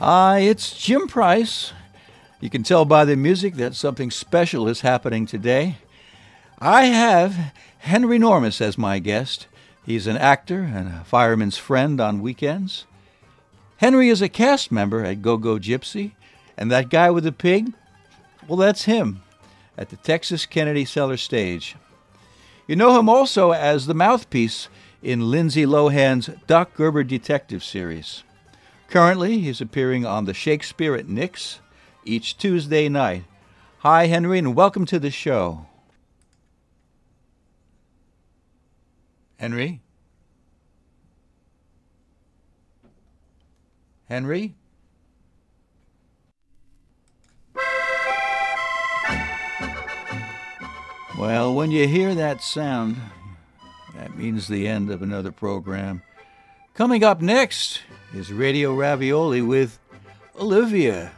Uh, it's Jim Price. You can tell by the music that something special is happening today. I have Henry Normas as my guest. He's an actor and a fireman's friend on weekends. Henry is a cast member at Go Go Gypsy, and that guy with the pig, well, that's him at the Texas Kennedy Cellar stage. You know him also as the mouthpiece in Lindsay Lohan's Doc Gerber Detective series. Currently, he's appearing on the Shakespeare at Nick's each Tuesday night. Hi, Henry, and welcome to the show. Henry? Henry? Well, when you hear that sound, that means the end of another program. Coming up next is Radio Ravioli with Olivia.